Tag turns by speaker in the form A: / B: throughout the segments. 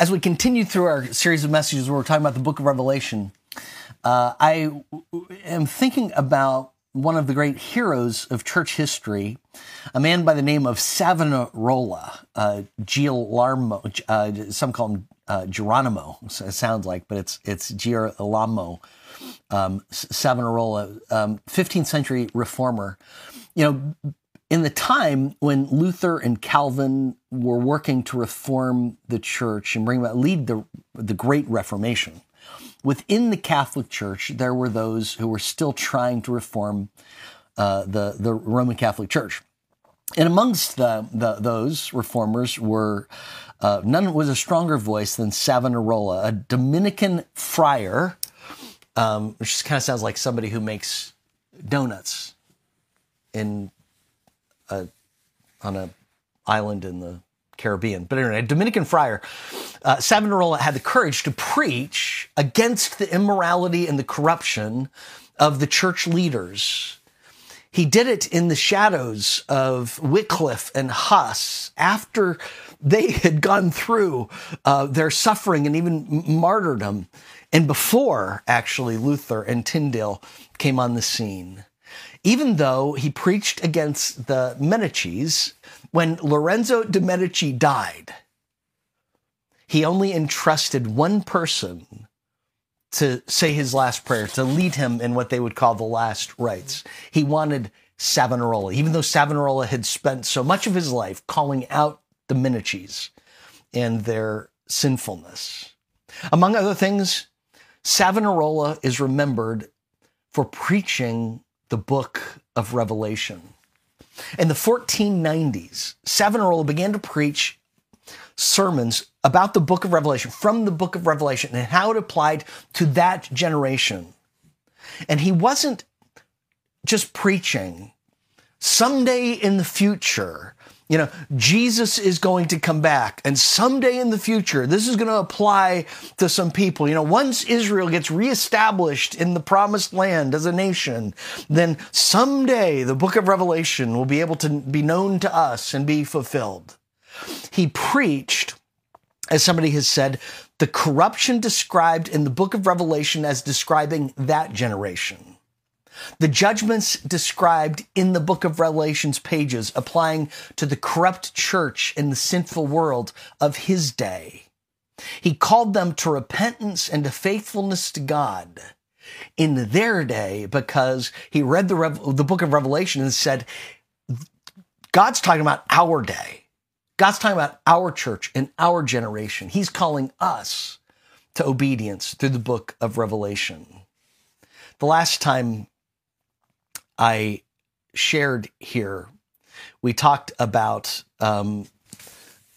A: as we continue through our series of messages where we're talking about the book of Revelation, uh, I am thinking about one of the great heroes of church history, a man by the name of Savonarola, uh, uh, some call him uh, Geronimo, it sounds like, but it's it's Girolamo, um, Savonarola, um, 15th century reformer. You know, in the time when Luther and Calvin were working to reform the church and bring about lead the the Great Reformation, within the Catholic Church there were those who were still trying to reform uh, the the Roman Catholic Church, and amongst the, the those reformers were uh, none was a stronger voice than Savonarola, a Dominican friar, um, which kind of sounds like somebody who makes donuts in a, on a island in the Caribbean. But anyway, a Dominican friar, uh, Savonarola had the courage to preach against the immorality and the corruption of the church leaders. He did it in the shadows of Wycliffe and Huss after they had gone through uh, their suffering and even martyrdom, and before actually Luther and Tyndale came on the scene even though he preached against the Medicis, when Lorenzo de' Medici died, he only entrusted one person to say his last prayer, to lead him in what they would call the last rites. He wanted Savonarola, even though Savonarola had spent so much of his life calling out the Medicis and their sinfulness. Among other things, Savonarola is remembered for preaching the book of Revelation. In the 1490s, Savonarola began to preach sermons about the book of Revelation, from the book of Revelation, and how it applied to that generation. And he wasn't just preaching. Someday in the future, you know, Jesus is going to come back and someday in the future, this is going to apply to some people. You know, once Israel gets reestablished in the promised land as a nation, then someday the book of Revelation will be able to be known to us and be fulfilled. He preached, as somebody has said, the corruption described in the book of Revelation as describing that generation. The judgments described in the book of Revelation's pages applying to the corrupt church in the sinful world of his day. He called them to repentance and to faithfulness to God in their day because he read the, the book of Revelation and said, God's talking about our day. God's talking about our church and our generation. He's calling us to obedience through the book of Revelation. The last time I shared here, we talked about, um,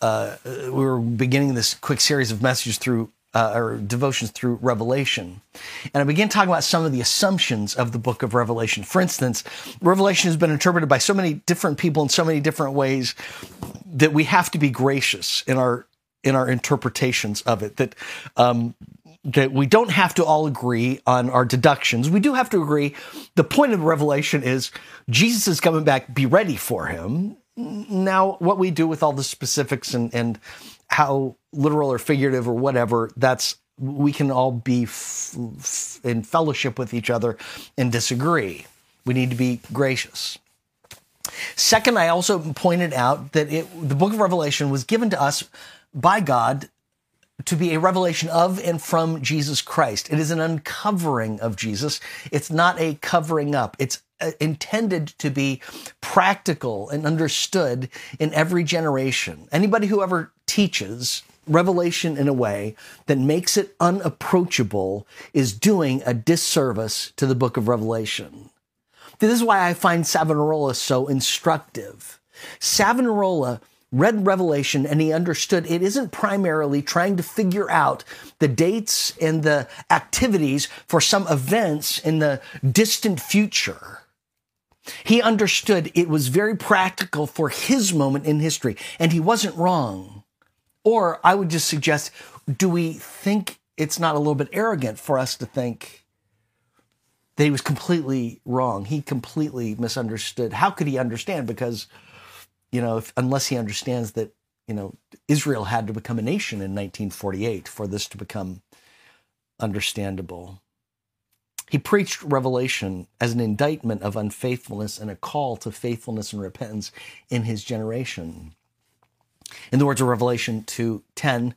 A: uh, we were beginning this quick series of messages through uh, or devotions through Revelation. And I began talking about some of the assumptions of the book of Revelation. For instance, Revelation has been interpreted by so many different people in so many different ways that we have to be gracious in our in our interpretations of it. That um, that we don't have to all agree on our deductions. We do have to agree. The point of Revelation is Jesus is coming back. Be ready for him. Now, what we do with all the specifics and, and how literal or figurative or whatever, that's we can all be f- f- in fellowship with each other and disagree. We need to be gracious. Second, I also pointed out that it, the book of Revelation was given to us by God to be a revelation of and from Jesus Christ. It is an uncovering of Jesus. It's not a covering up. It's uh, intended to be practical and understood in every generation. Anybody who ever teaches revelation in a way that makes it unapproachable is doing a disservice to the book of Revelation. This is why I find Savonarola so instructive. Savonarola read Revelation and he understood it isn't primarily trying to figure out the dates and the activities for some events in the distant future. He understood it was very practical for his moment in history, and he wasn't wrong. Or I would just suggest do we think it's not a little bit arrogant for us to think that he was completely wrong? He completely misunderstood. How could he understand? Because you know, if, unless he understands that, you know, Israel had to become a nation in 1948 for this to become understandable. He preached Revelation as an indictment of unfaithfulness and a call to faithfulness and repentance in his generation. In the words of Revelation 2:10,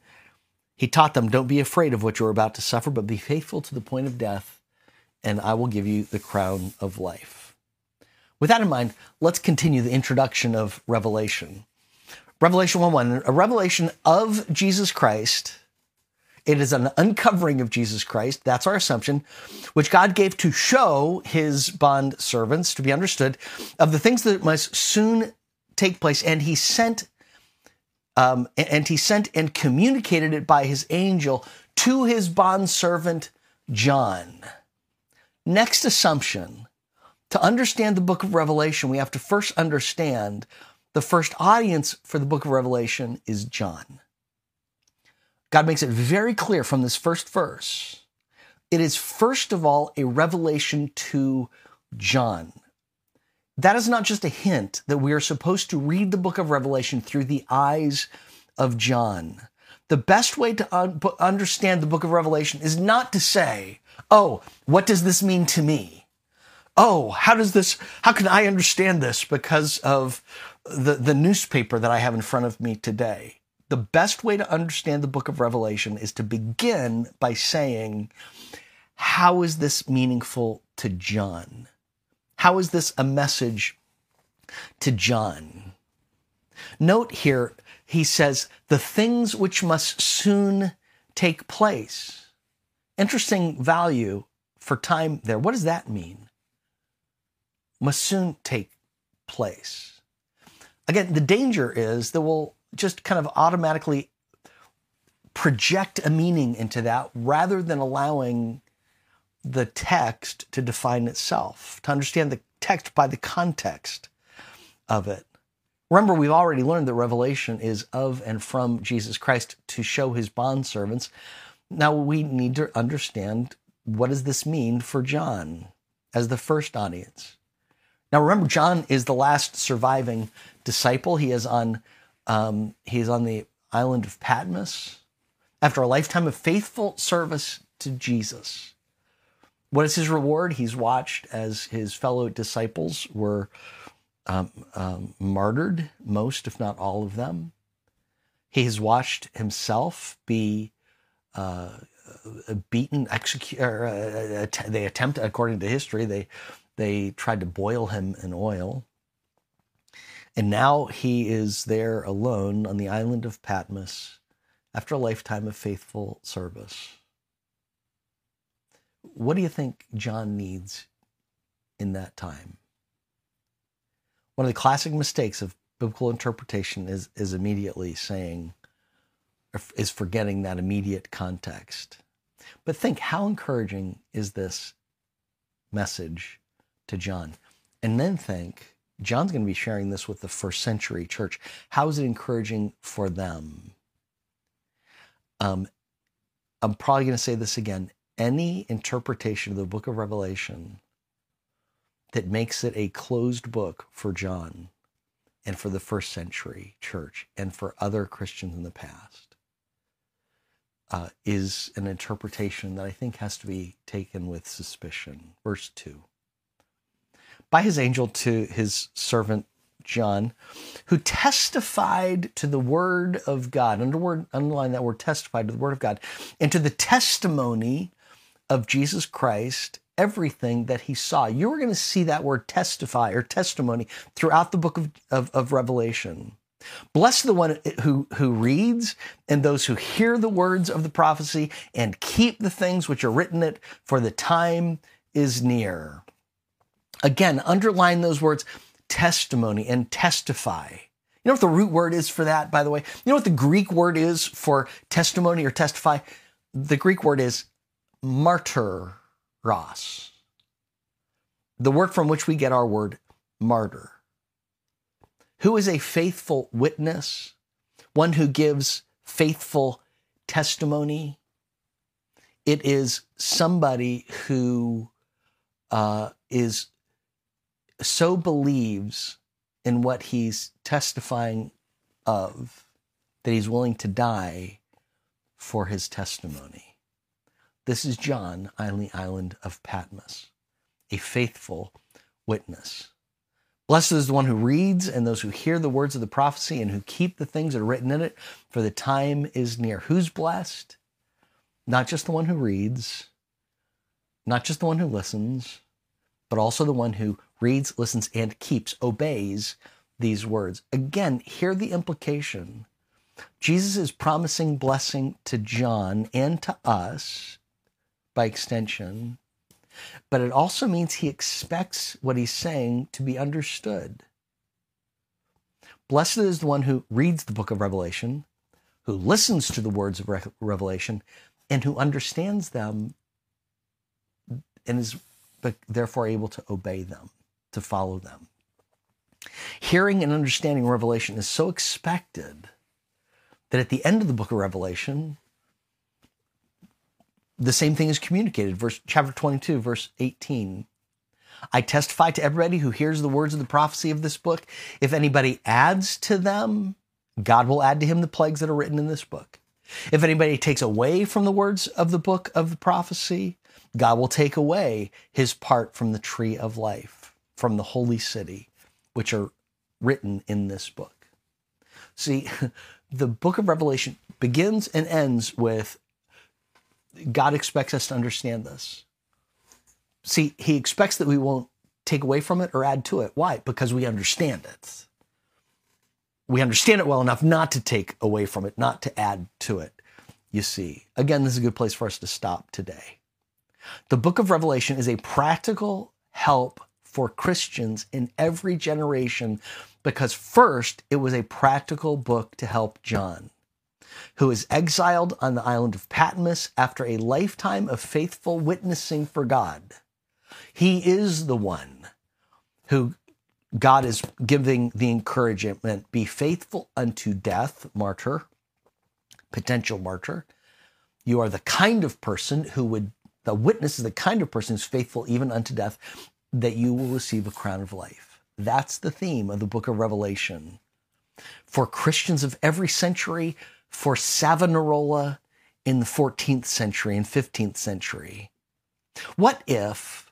A: he taught them, "Don't be afraid of what you're about to suffer, but be faithful to the point of death, and I will give you the crown of life." With that in mind, let's continue the introduction of Revelation. Revelation 1 1, a revelation of Jesus Christ it is an uncovering of Jesus Christ. That's our assumption, which God gave to show his bond servants to be understood of the things that must soon take place. And he sent, um, and he sent and communicated it by his angel to his bond servant John. Next assumption to understand the book of Revelation, we have to first understand the first audience for the book of Revelation is John. God makes it very clear from this first verse. It is first of all a revelation to John. That is not just a hint that we are supposed to read the book of Revelation through the eyes of John. The best way to un- understand the book of Revelation is not to say, oh, what does this mean to me? Oh, how does this, how can I understand this because of the, the newspaper that I have in front of me today? the best way to understand the book of Revelation is to begin by saying, how is this meaningful to John? How is this a message to John? Note here, he says, the things which must soon take place. Interesting value for time there. What does that mean? Must soon take place. Again, the danger is that we'll just kind of automatically project a meaning into that rather than allowing the text to define itself, to understand the text by the context of it. Remember, we've already learned that revelation is of and from Jesus Christ to show his bondservants. Now we need to understand what does this mean for John as the first audience. Now remember, John is the last surviving disciple. He is on um, he's on the island of Patmos after a lifetime of faithful service to Jesus. What is his reward? He's watched as his fellow disciples were um, um, martyred, most, if not all of them. He has watched himself be uh, beaten, executed. Uh, they attempt, according to history, they they tried to boil him in oil. And now he is there alone on the island of Patmos after a lifetime of faithful service. What do you think John needs in that time? One of the classic mistakes of biblical interpretation is, is immediately saying, is forgetting that immediate context. But think, how encouraging is this message to John? And then think, John's going to be sharing this with the first century church. How is it encouraging for them? Um, I'm probably going to say this again. Any interpretation of the book of Revelation that makes it a closed book for John and for the first century church and for other Christians in the past uh, is an interpretation that I think has to be taken with suspicion. Verse 2 by his angel to his servant John, who testified to the word of God. Underword, underline that word testified to the word of God and to the testimony of Jesus Christ, everything that he saw. You are going to see that word testify or testimony throughout the book of, of, of Revelation. Bless the one who, who reads and those who hear the words of the prophecy and keep the things which are written it, for the time is near. Again, underline those words testimony and testify. You know what the root word is for that, by the way? You know what the Greek word is for testimony or testify? The Greek word is martyros, the word from which we get our word martyr. Who is a faithful witness? One who gives faithful testimony. It is somebody who uh, is so believes in what he's testifying of that he's willing to die for his testimony. This is John on the island of Patmos, a faithful witness. Blessed is the one who reads and those who hear the words of the prophecy and who keep the things that are written in it, for the time is near. Who's blessed? Not just the one who reads, not just the one who listens, but also the one who reads, listens, and keeps, obeys these words. Again, hear the implication. Jesus is promising blessing to John and to us by extension but it also means he expects what he's saying to be understood. Blessed is the one who reads the book of Revelation, who listens to the words of Revelation, and who understands them and is therefore able to obey them, to follow them. Hearing and understanding Revelation is so expected that at the end of the book of Revelation, the same thing is communicated. Verse chapter 22, verse 18. I testify to everybody who hears the words of the prophecy of this book. If anybody adds to them, God will add to him the plagues that are written in this book. If anybody takes away from the words of the book of the prophecy, God will take away his part from the tree of life, from the holy city, which are written in this book. See, the book of Revelation begins and ends with God expects us to understand this. See, He expects that we won't take away from it or add to it. Why? Because we understand it. We understand it well enough not to take away from it, not to add to it. You see, again, this is a good place for us to stop today. The book of Revelation is a practical help for Christians in every generation because, first, it was a practical book to help John who is exiled on the island of Patmos after a lifetime of faithful witnessing for God. He is the one who God is giving the encouragement be faithful unto death, martyr, potential martyr. You are the kind of person who would, the witness is the kind of person who's faithful even unto death, that you will receive a crown of life. That's the theme of the book of Revelation. For Christians of every century, for Savonarola in the 14th century and 15th century. What if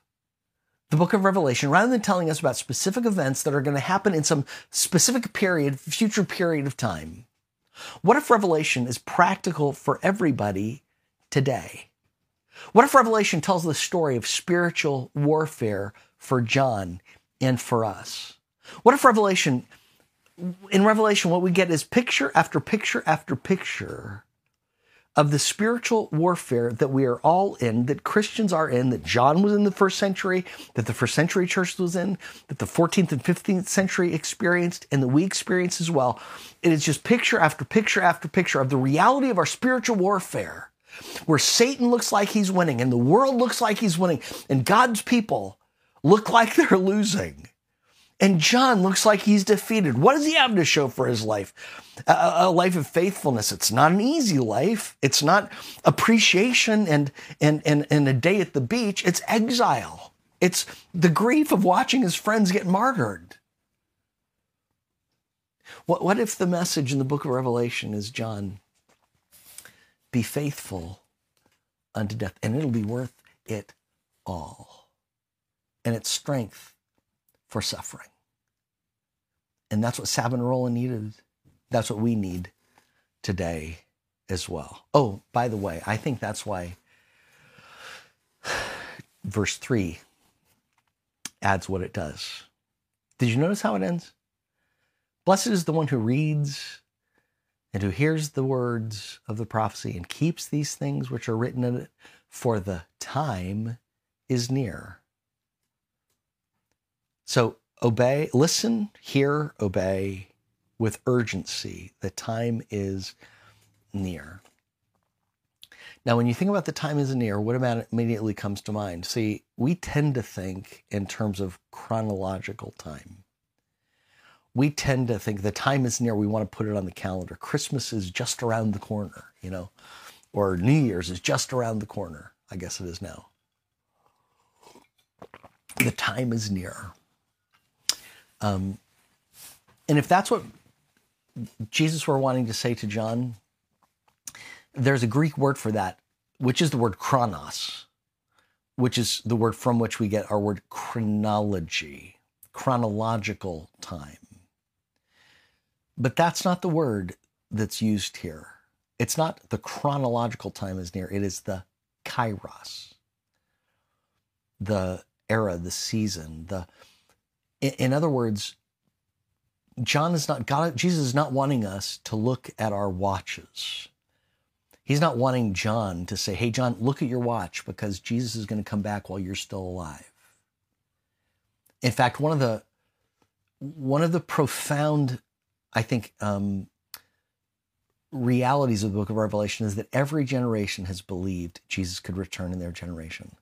A: the book of Revelation, rather than telling us about specific events that are going to happen in some specific period, future period of time, what if Revelation is practical for everybody today? What if Revelation tells the story of spiritual warfare for John and for us? What if Revelation in Revelation, what we get is picture after picture after picture of the spiritual warfare that we are all in, that Christians are in, that John was in the first century, that the first century church was in, that the 14th and 15th century experienced, and that we experience as well. It is just picture after picture after picture of the reality of our spiritual warfare, where Satan looks like he's winning, and the world looks like he's winning, and God's people look like they're losing. And John looks like he's defeated. What does he have to show for his life? A, a, life of faithfulness. It's not an easy life. It's not appreciation and, and, and, and a day at the beach. It's exile. It's the grief of watching his friends get martyred. What, what if the message in the book of Revelation is John, be faithful unto death, and it'll be worth it all. And its strength for suffering. And that's what Savonarola needed. That's what we need today as well. Oh, by the way, I think that's why verse 3 adds what it does. Did you notice how it ends? Blessed is the one who reads and who hears the words of the prophecy and keeps these things which are written in it, for the time is near. So obey, listen, hear, obey with urgency. The time is near. Now, when you think about the time is near, what about immediately comes to mind? See, we tend to think in terms of chronological time. We tend to think the time is near, we want to put it on the calendar. Christmas is just around the corner, you know, or New Year's is just around the corner. I guess it is now. The time is near. Um, and if that's what Jesus were wanting to say to John, there's a Greek word for that, which is the word chronos, which is the word from which we get our word chronology, chronological time. But that's not the word that's used here. It's not the chronological time is near, it is the kairos, the era, the season, the in other words, John is not God Jesus is not wanting us to look at our watches. He's not wanting John to say, "Hey John, look at your watch because Jesus is going to come back while you're still alive." In fact, one of the one of the profound I think um, realities of the book of Revelation is that every generation has believed Jesus could return in their generation.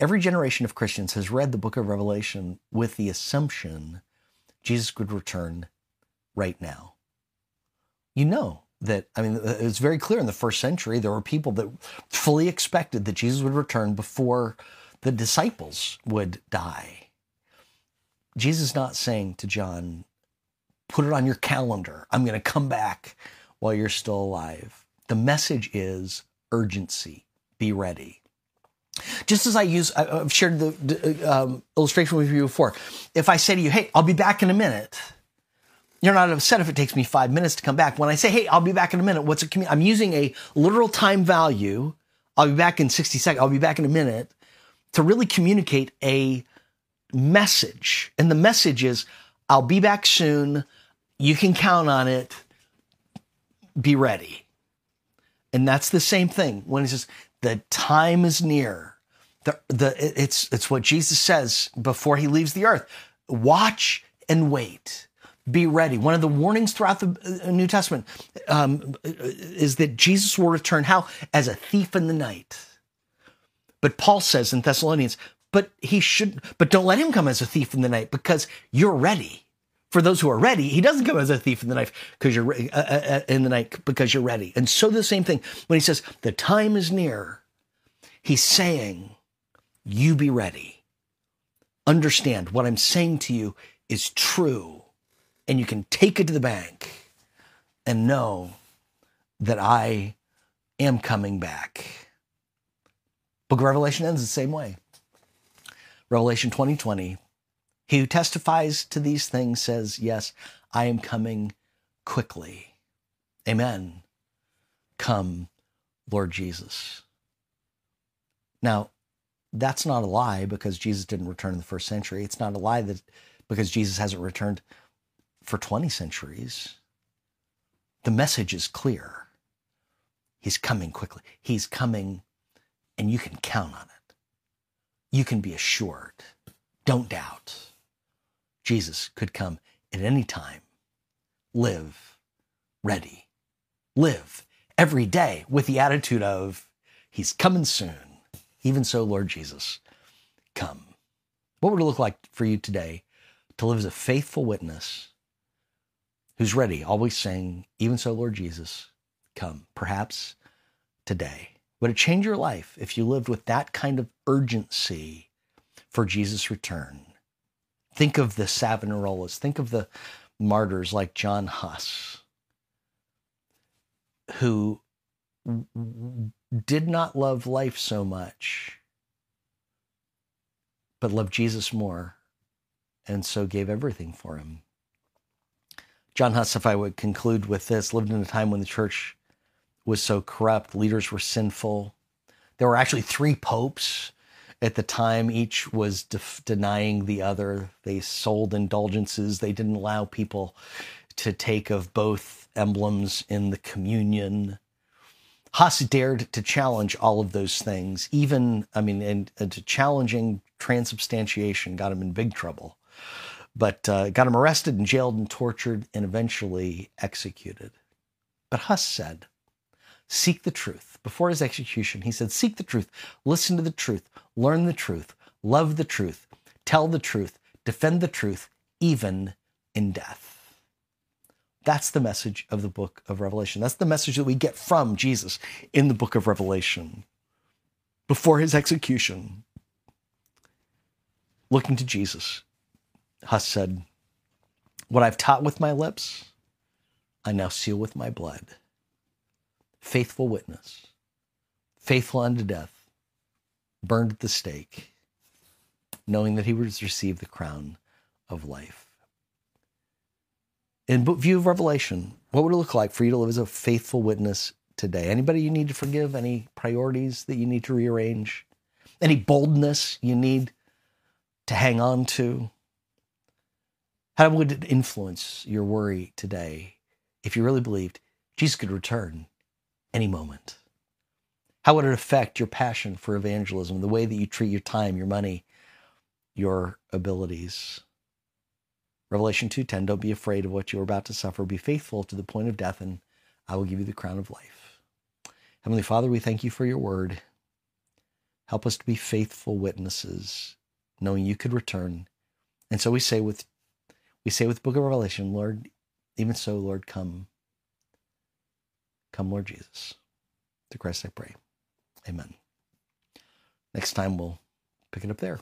A: Every generation of Christians has read the book of Revelation with the assumption Jesus could return right now. You know that, I mean, it's very clear in the first century, there were people that fully expected that Jesus would return before the disciples would die. Jesus is not saying to John, put it on your calendar. I'm going to come back while you're still alive. The message is urgency. Be ready. Just as I use, I've shared the um, illustration with you before. If I say to you, hey, I'll be back in a minute, you're not upset if it takes me five minutes to come back. When I say, hey, I'll be back in a minute, what's a it? I'm using a literal time value. I'll be back in 60 seconds. I'll be back in a minute to really communicate a message. And the message is, I'll be back soon. You can count on it. Be ready. And that's the same thing when he says, the time is near. The, the, it's, it's what Jesus says before he leaves the earth. Watch and wait. Be ready. One of the warnings throughout the uh, New Testament um, is that Jesus will return how? As a thief in the night. But Paul says in Thessalonians, but he should, but don't let him come as a thief in the night because you're ready for those who are ready, he doesn't come as a thief in the night because you're uh, uh, uh, in the night because you're ready. And so the same thing when he says the time is near, he's saying, "You be ready." Understand what I'm saying to you is true, and you can take it to the bank and know that I am coming back. Book of Revelation ends the same way. Revelation 2020, he who testifies to these things says, Yes, I am coming quickly. Amen. Come, Lord Jesus. Now, that's not a lie because Jesus didn't return in the first century. It's not a lie that because Jesus hasn't returned for 20 centuries. The message is clear. He's coming quickly. He's coming, and you can count on it. You can be assured. Don't doubt. Jesus could come at any time. Live ready. Live every day with the attitude of, He's coming soon. Even so, Lord Jesus, come. What would it look like for you today to live as a faithful witness who's ready, always saying, Even so, Lord Jesus, come? Perhaps today. Would it change your life if you lived with that kind of urgency for Jesus' return? Think of the Savonarolas. Think of the martyrs like John Huss, who did not love life so much, but loved Jesus more, and so gave everything for him. John Huss, if I would conclude with this, lived in a time when the church was so corrupt, leaders were sinful. There were actually three popes at the time, each was def- denying the other. They sold indulgences. They didn't allow people to take of both emblems in the communion. Huss dared to challenge all of those things, even, I mean, and, and to challenging transubstantiation got him in big trouble, but uh, got him arrested and jailed and tortured and eventually executed. But Huss said, Seek the truth. Before his execution, he said, Seek the truth, listen to the truth, learn the truth, love the truth, tell the truth, defend the truth, even in death. That's the message of the book of Revelation. That's the message that we get from Jesus in the book of Revelation. Before his execution, looking to Jesus, Huss said, What I've taught with my lips, I now seal with my blood. Faithful witness, faithful unto death, burned at the stake, knowing that he would receive the crown of life. In view of Revelation, what would it look like for you to live as a faithful witness today? Anybody you need to forgive? Any priorities that you need to rearrange? Any boldness you need to hang on to? How would it influence your worry today if you really believed Jesus could return any moment? How would it affect your passion for evangelism, the way that you treat your time, your money, your abilities? Revelation 2:10 Don't be afraid of what you are about to suffer, be faithful to the point of death and I will give you the crown of life. Heavenly Father, we thank you for your word. Help us to be faithful witnesses, knowing you could return. And so we say with we say with book of Revelation, Lord, even so, Lord, come. Come, Lord Jesus. To Christ I pray. Amen. Next time we'll pick it up there.